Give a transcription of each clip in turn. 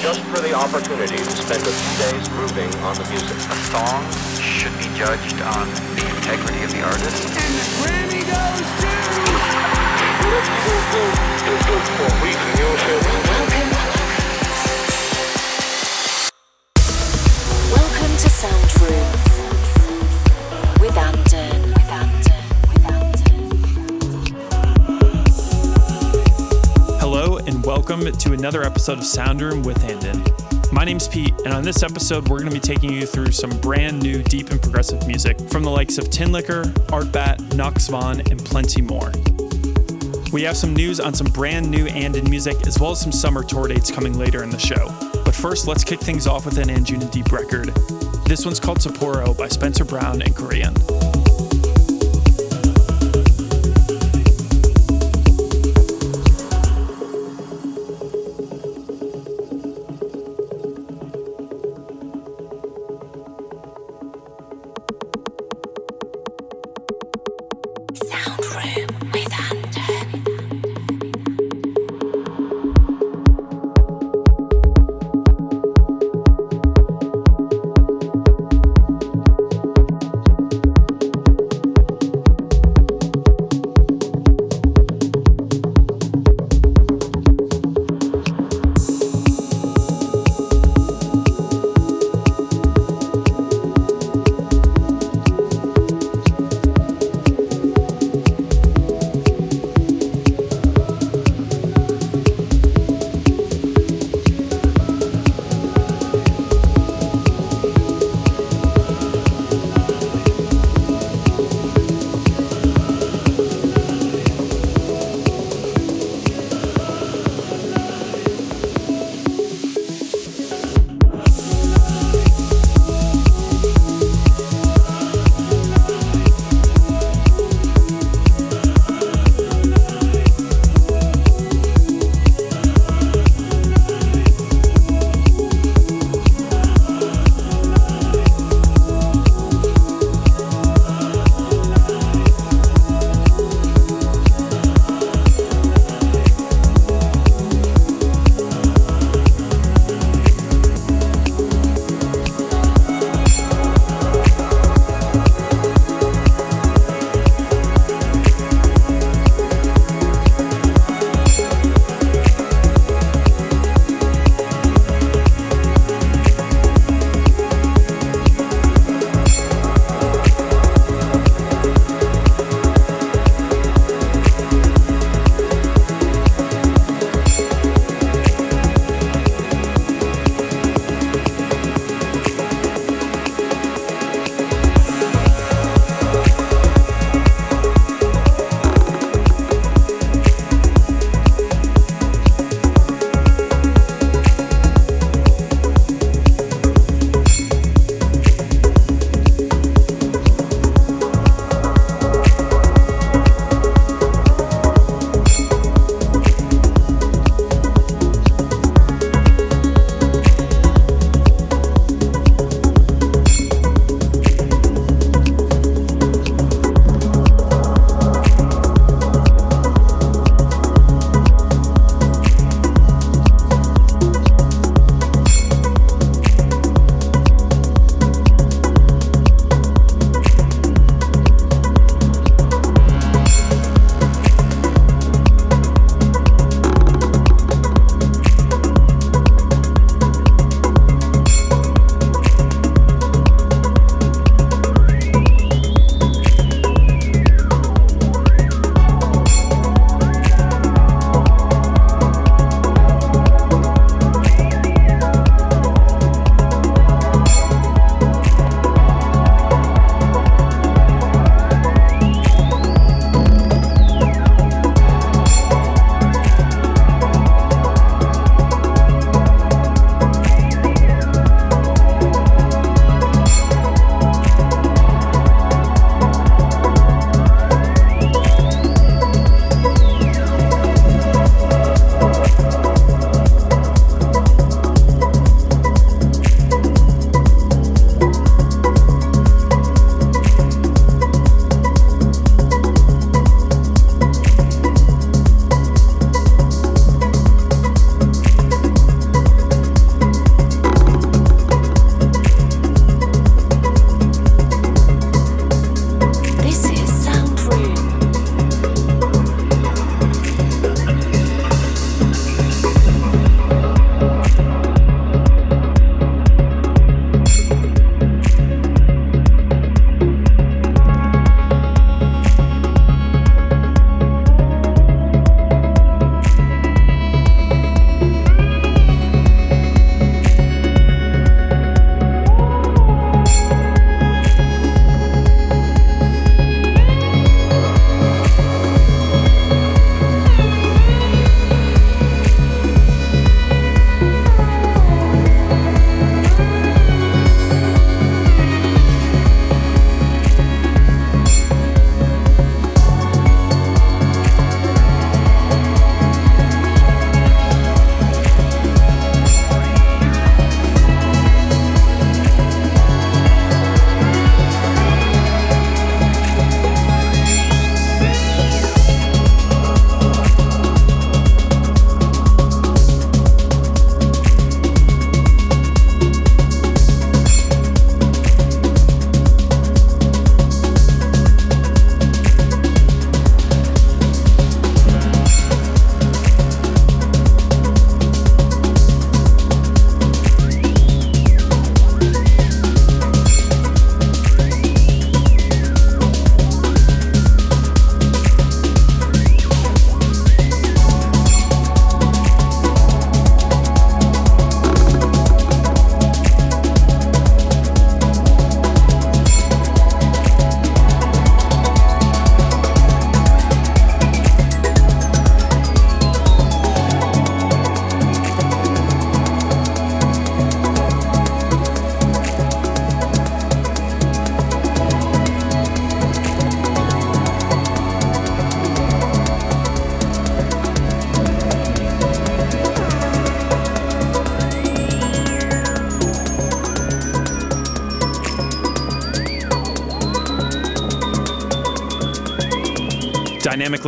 just for the opportunity to spend a few days grooving on the music. A song should be judged on the integrity of the artist. And the Grammy goes to. Welcome to another episode of Sound Room with Anden. My name's Pete, and on this episode, we're going to be taking you through some brand new deep and progressive music from the likes of Tinlicker, Artbat, Nox Vahn, and plenty more. We have some news on some brand new Anden music, as well as some summer tour dates coming later in the show. But first, let's kick things off with an Anjuna Deep record. This one's called Sapporo by Spencer Brown and Qrion.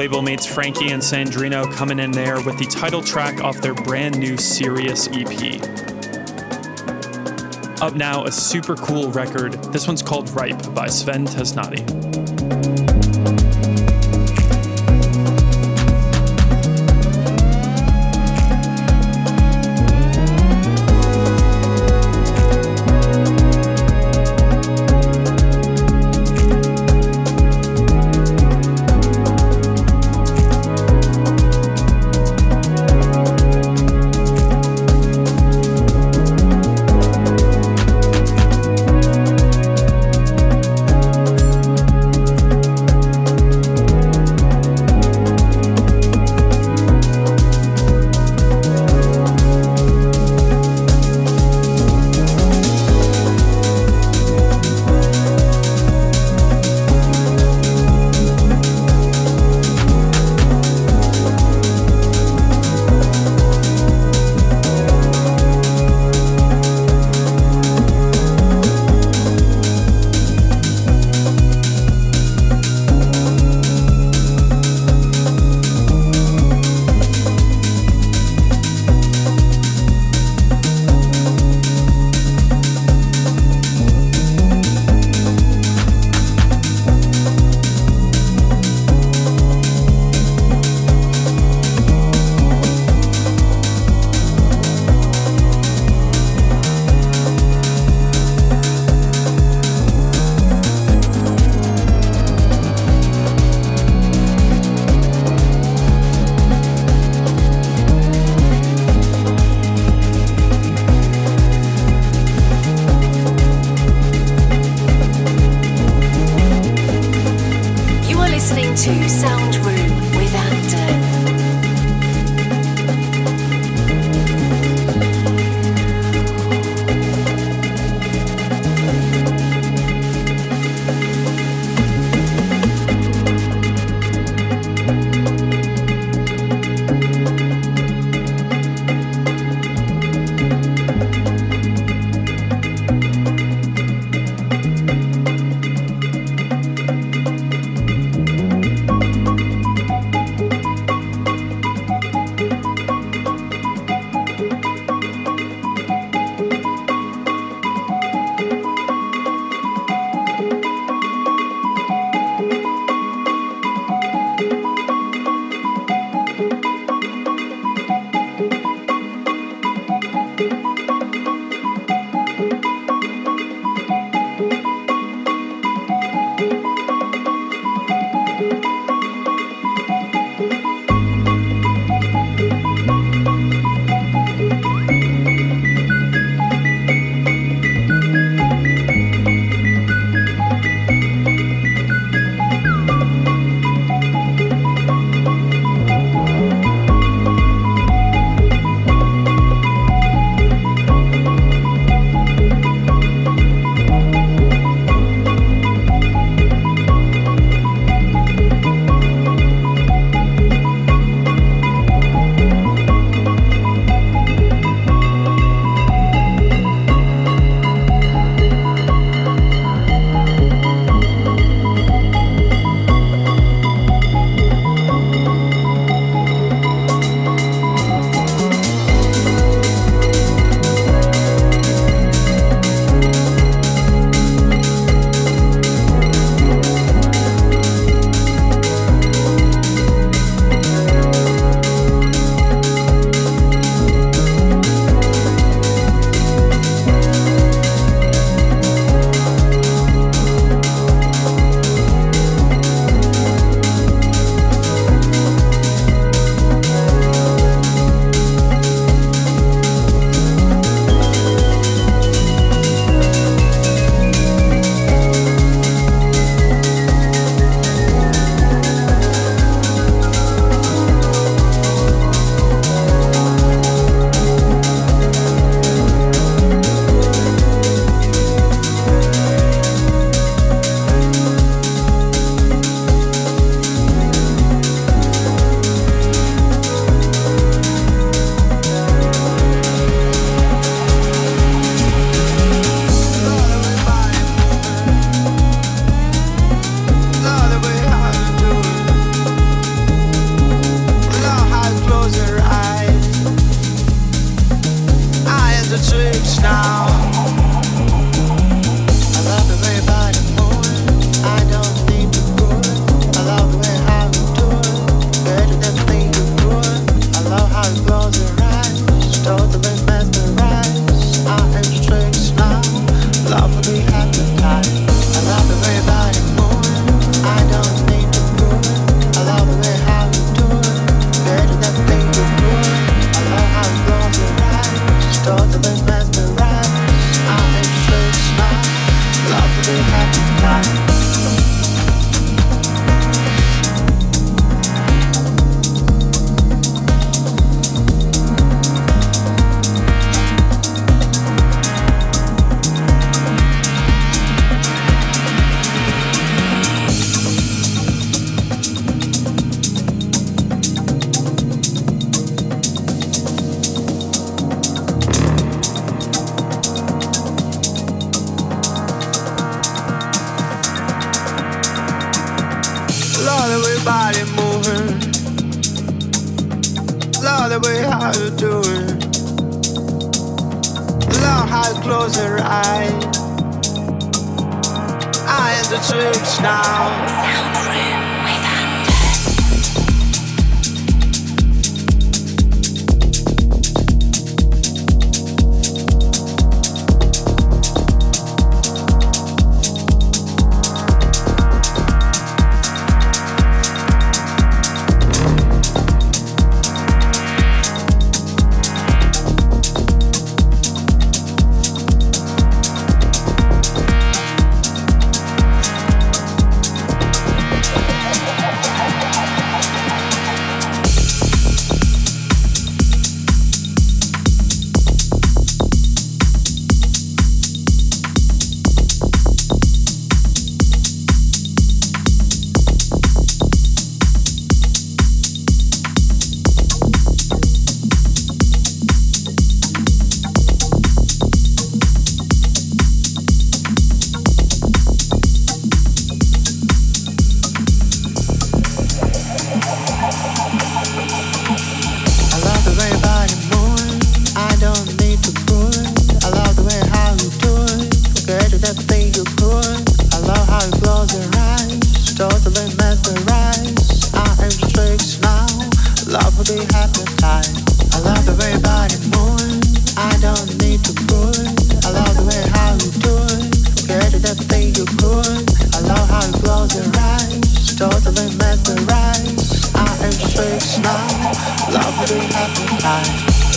Label mates Frankey and Sandrino coming in there with the title track off their brand new Sirius EP. Up now, a super cool record. This one's called Ripe by Sven Tasnadi.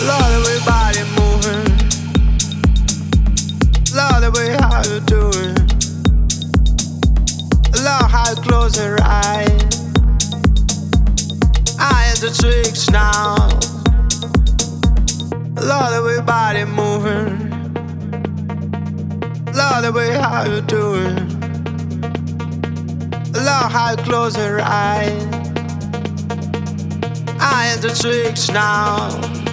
Love the way body moving. Love the way how you doing. Love how you close your eyes. I am the tricks now. Love the way body moving. Love the way how you doing. Love how you close your eyes. I am the tricks now.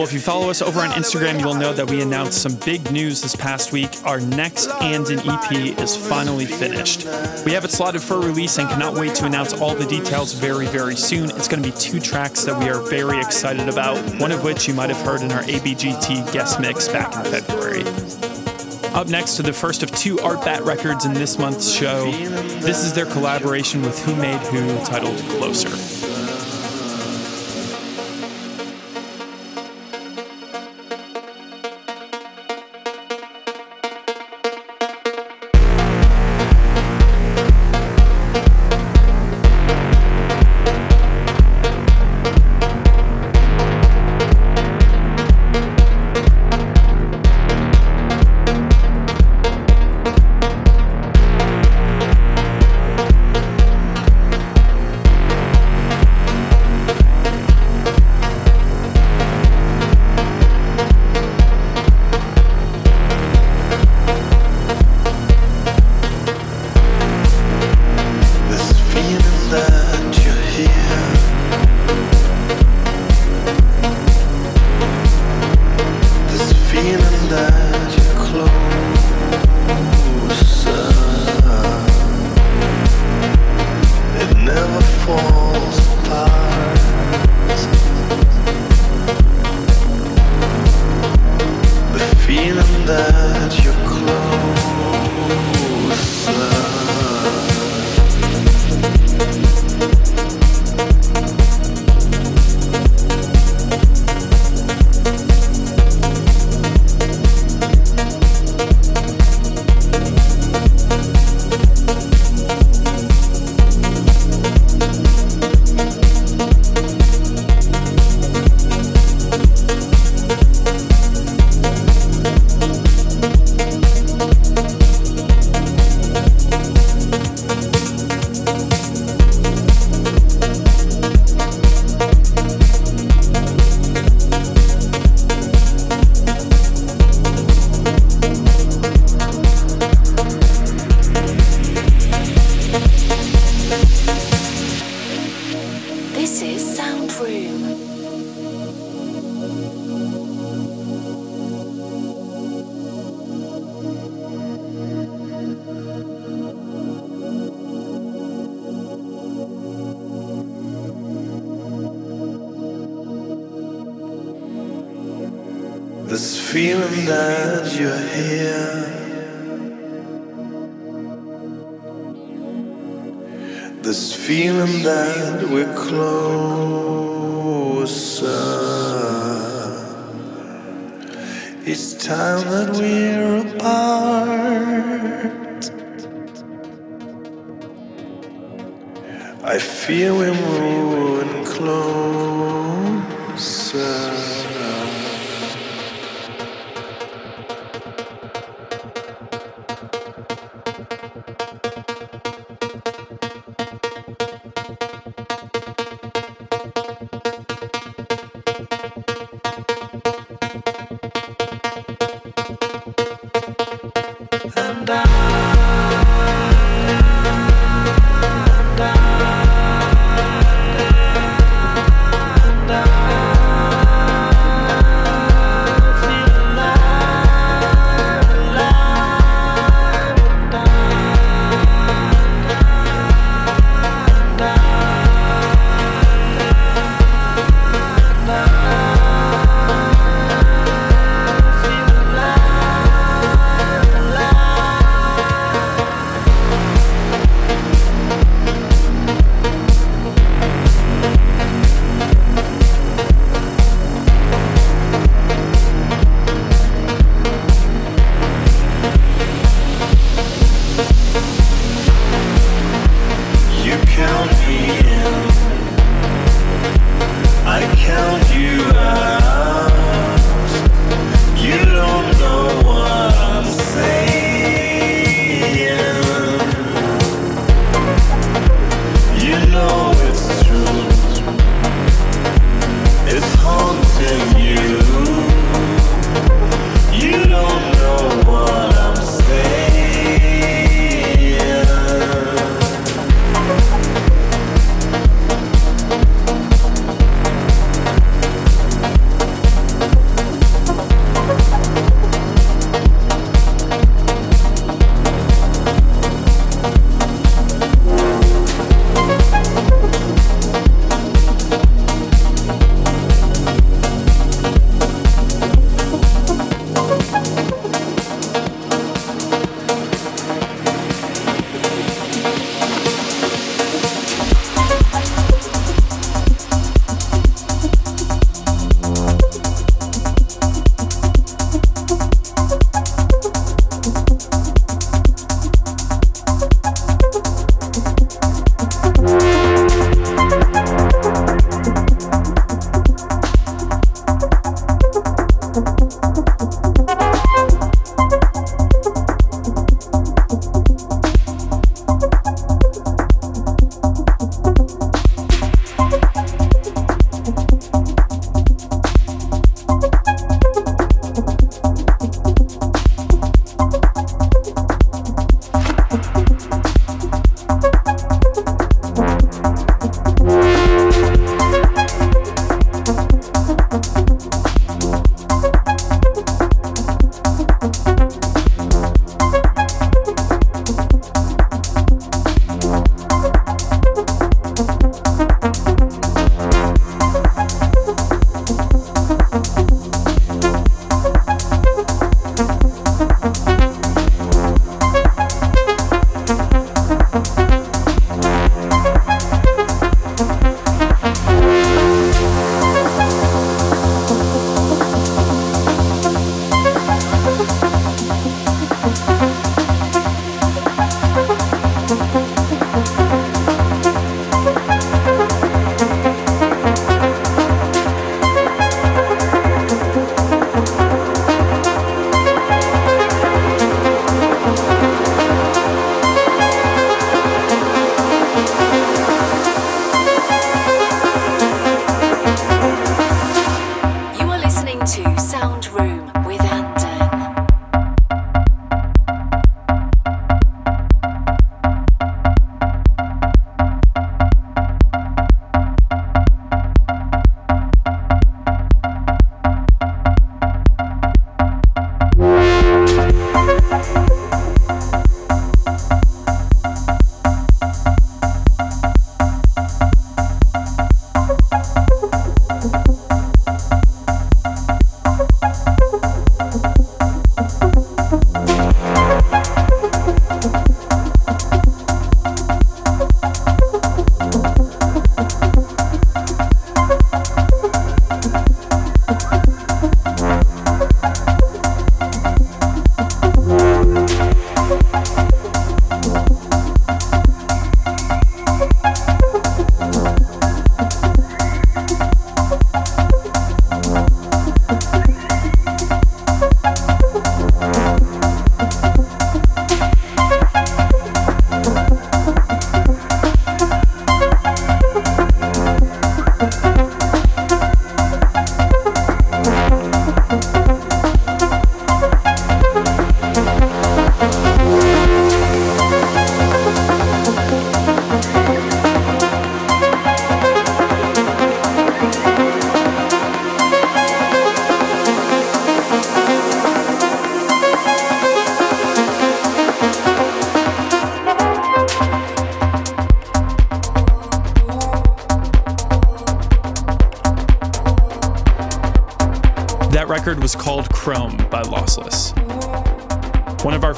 Well, if you follow us over on Instagram, you'll know that we announced some big news this past week. Our next and Anden EP is finally finished. We have it slotted for release and cannot wait to announce all the details very, very soon. It's going to be two tracks that we are very excited about, one of which you might have heard in our ABGT guest mix back in February. Up next to the first of two Artbat records in this month's show. This is their collaboration with Who Made Who titled Closer.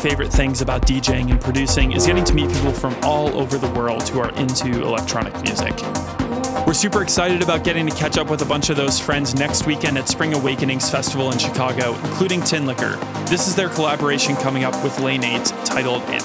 Favorite things about DJing and producing is getting to meet people from all over the world who are into electronic music. We're super excited about getting to catch up with a bunch of those friends next weekend at Spring Awakenings Festival in Chicago, including Tinlicker. This is their collaboration coming up with Lane 8 titled Anthracite.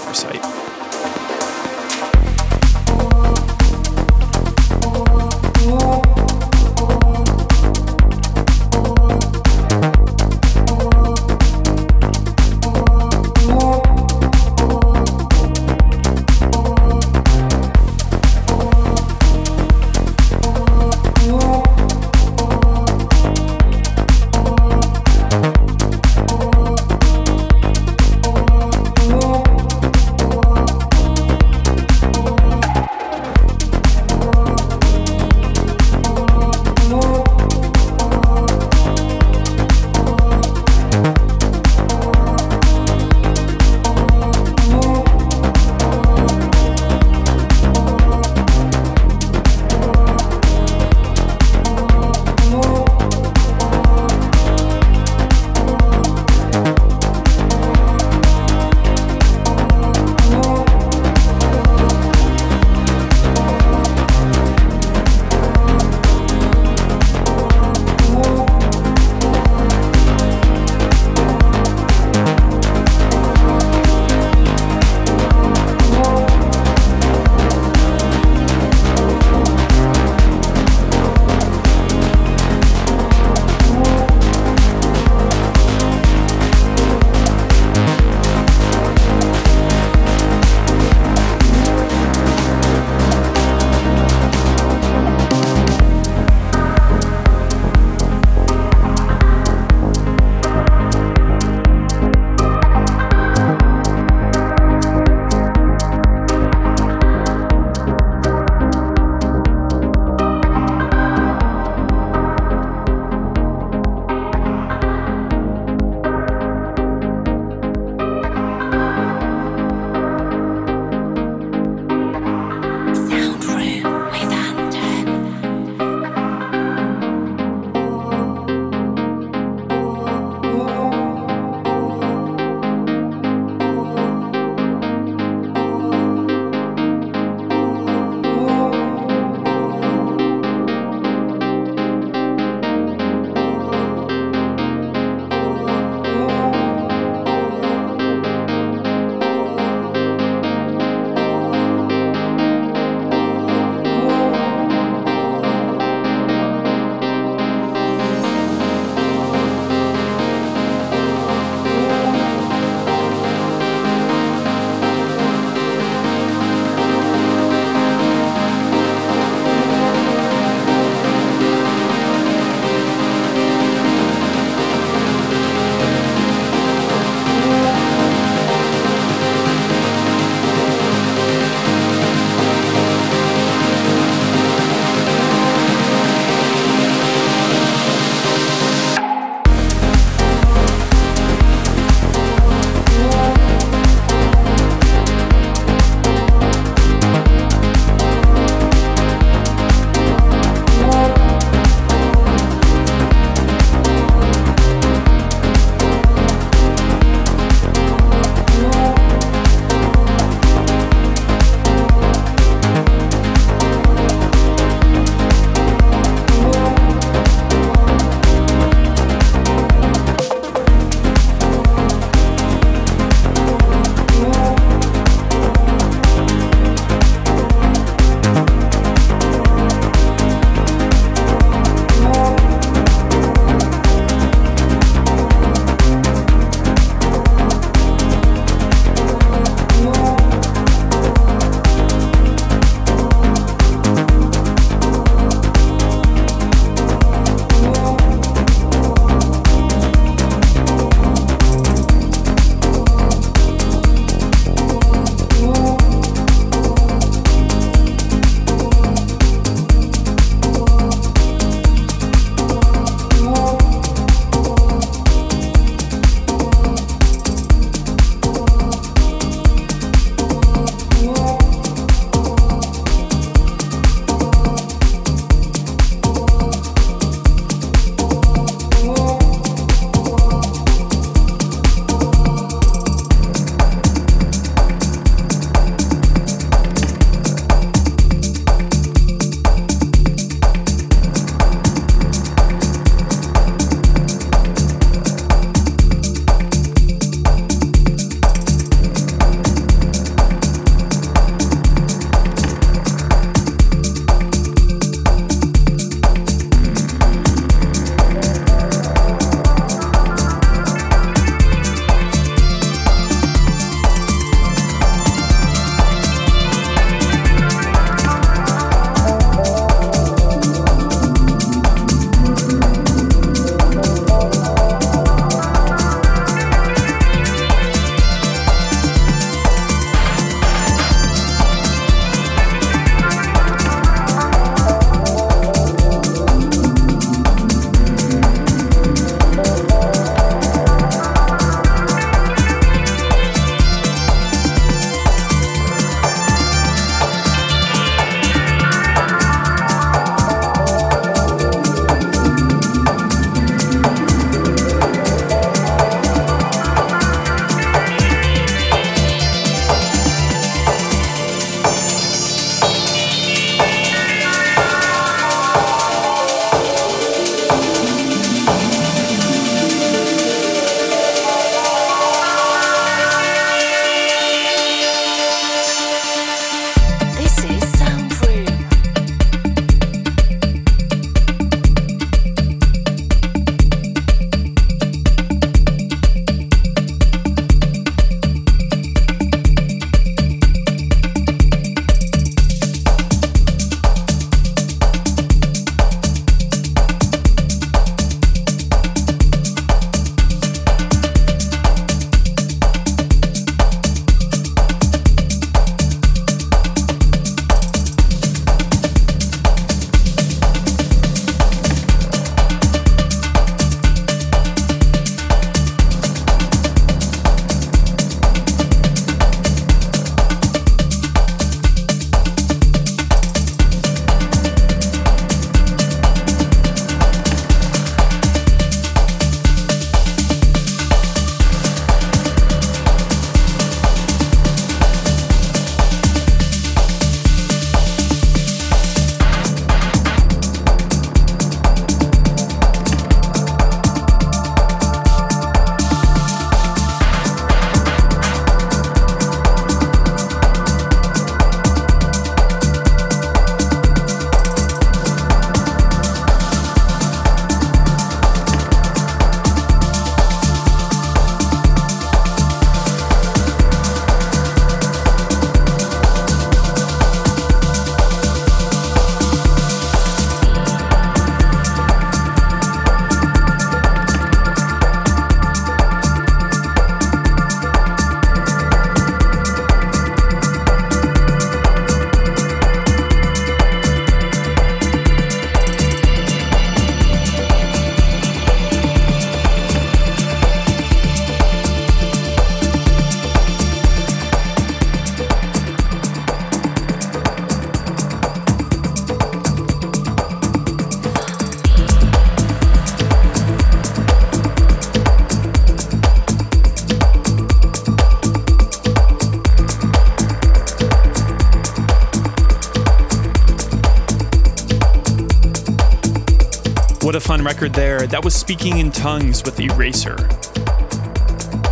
A fun record there. That was Speaking in Tongues with Eraser.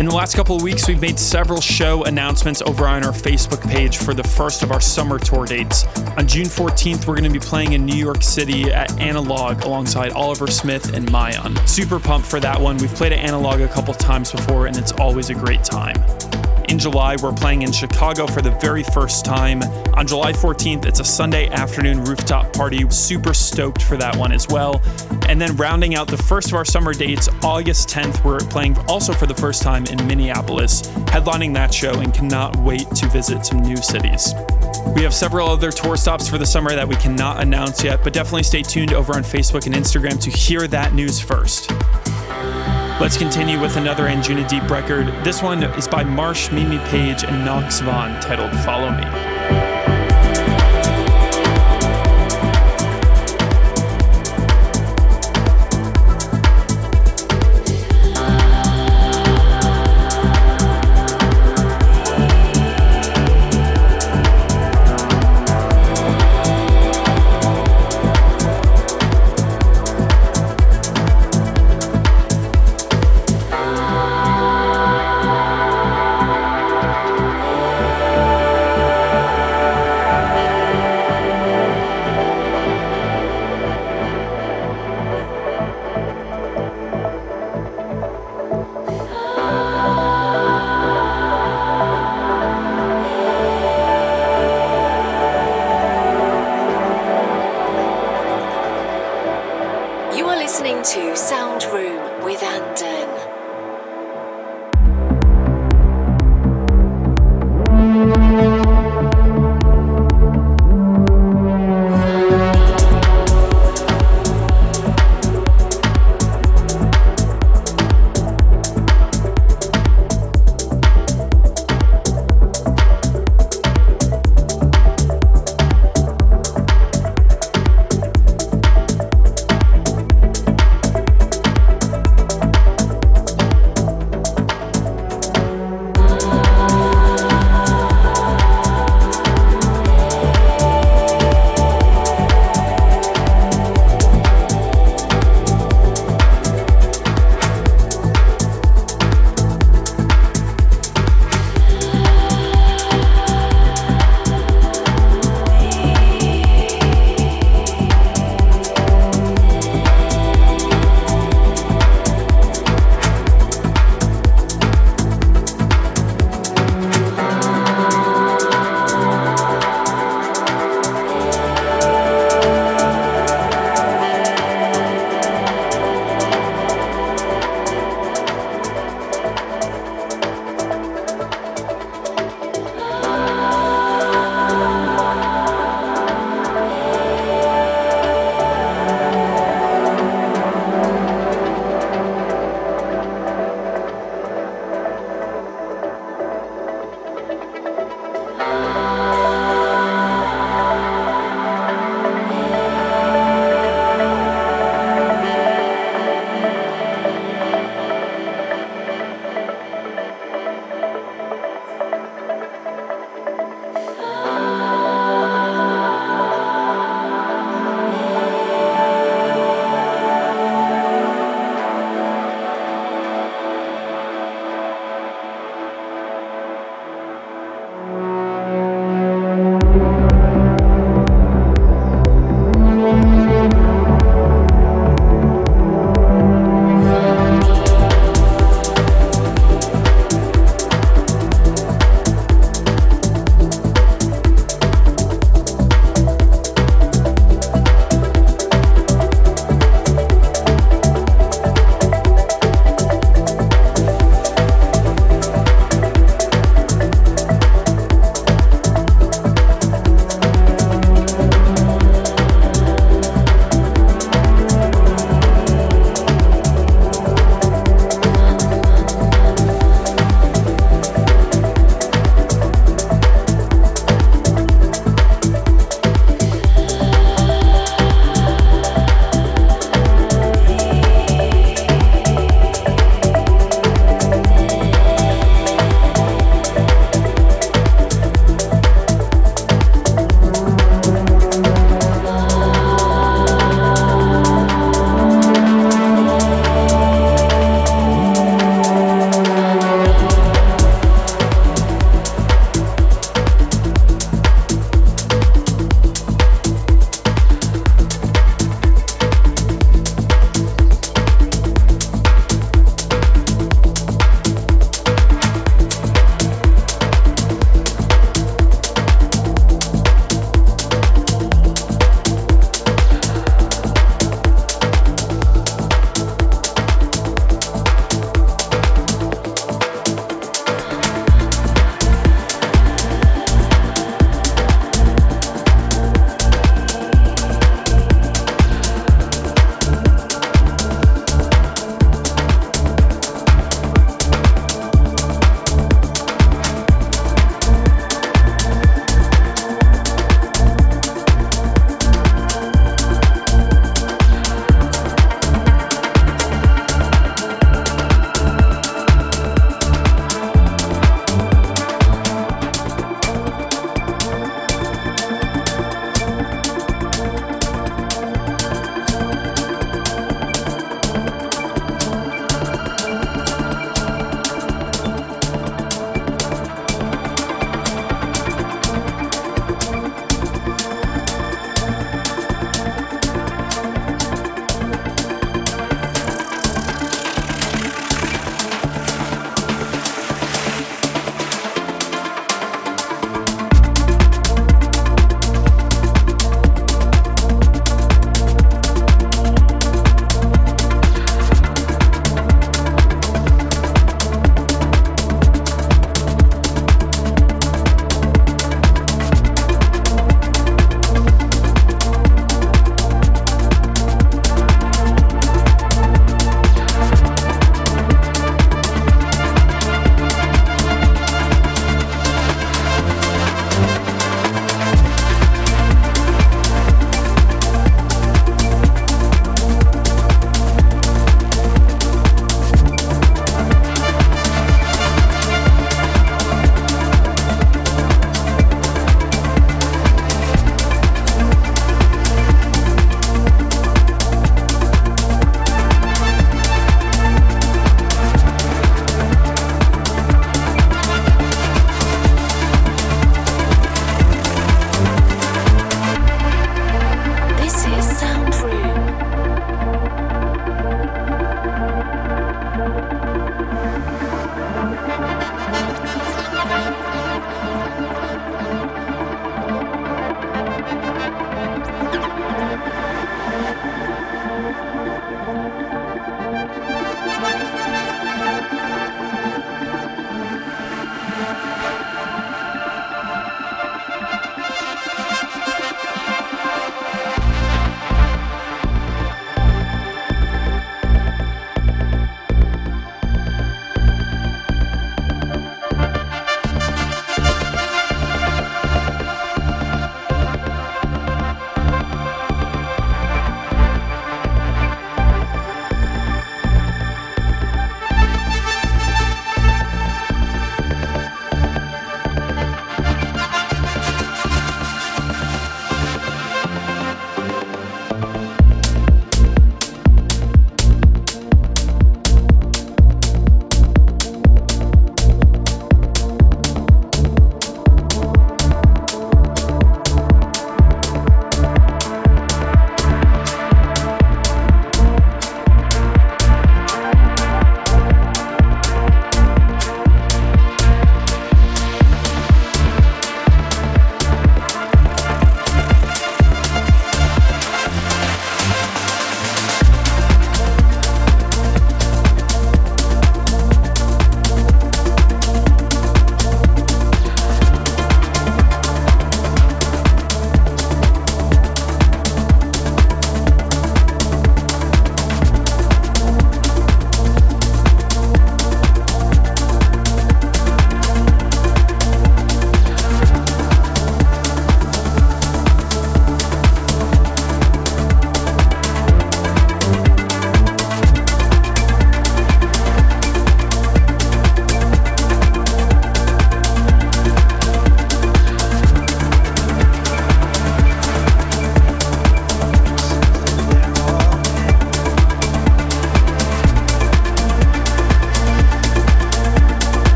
In the last couple of weeks, we've made several show announcements over on our Facebook page for the first of our summer tour dates. On June 14th, we're going to be playing in New York City at Analog alongside Oliver Smith and Mayan. Super pumped for that one. We've played at Analog a couple times before, and it's always a great time. July, we're playing in Chicago for the very first time. On July 14th, it's a Sunday afternoon rooftop party. Super stoked for that one as well. And then rounding out the first of our summer dates, August 10th, we're playing also for the first time in Minneapolis, headlining that show and cannot wait to visit some new cities. We have several other tour stops for the summer that we cannot announce yet, but definitely stay tuned over on Facebook and Instagram to hear that news first. Let's continue with another Anjuna Deep record. This one is by Marsh, Mimi Page, and Nox Vahn, titled Follow Me.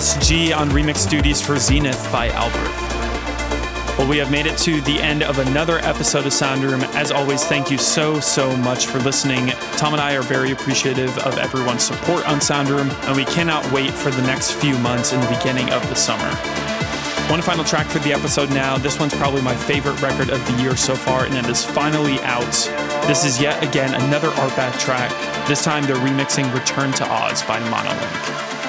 SG on remix duties for Zenith by Albert. Well, we have made it to the end of another episode of Sound Room. As always, thank you so, so much for listening. Tom and I are very appreciative of everyone's support on Sound Room, and we cannot wait for the next few months in the beginning of the summer. One final track for the episode now. This one's probably my favorite record of the year so far, and it is finally out. This is yet again another Artbat track. This time they're remixing Return to Oz by Monolink.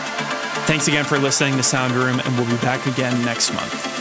Thanks again for listening to Sound Room, and we'll be back again next month.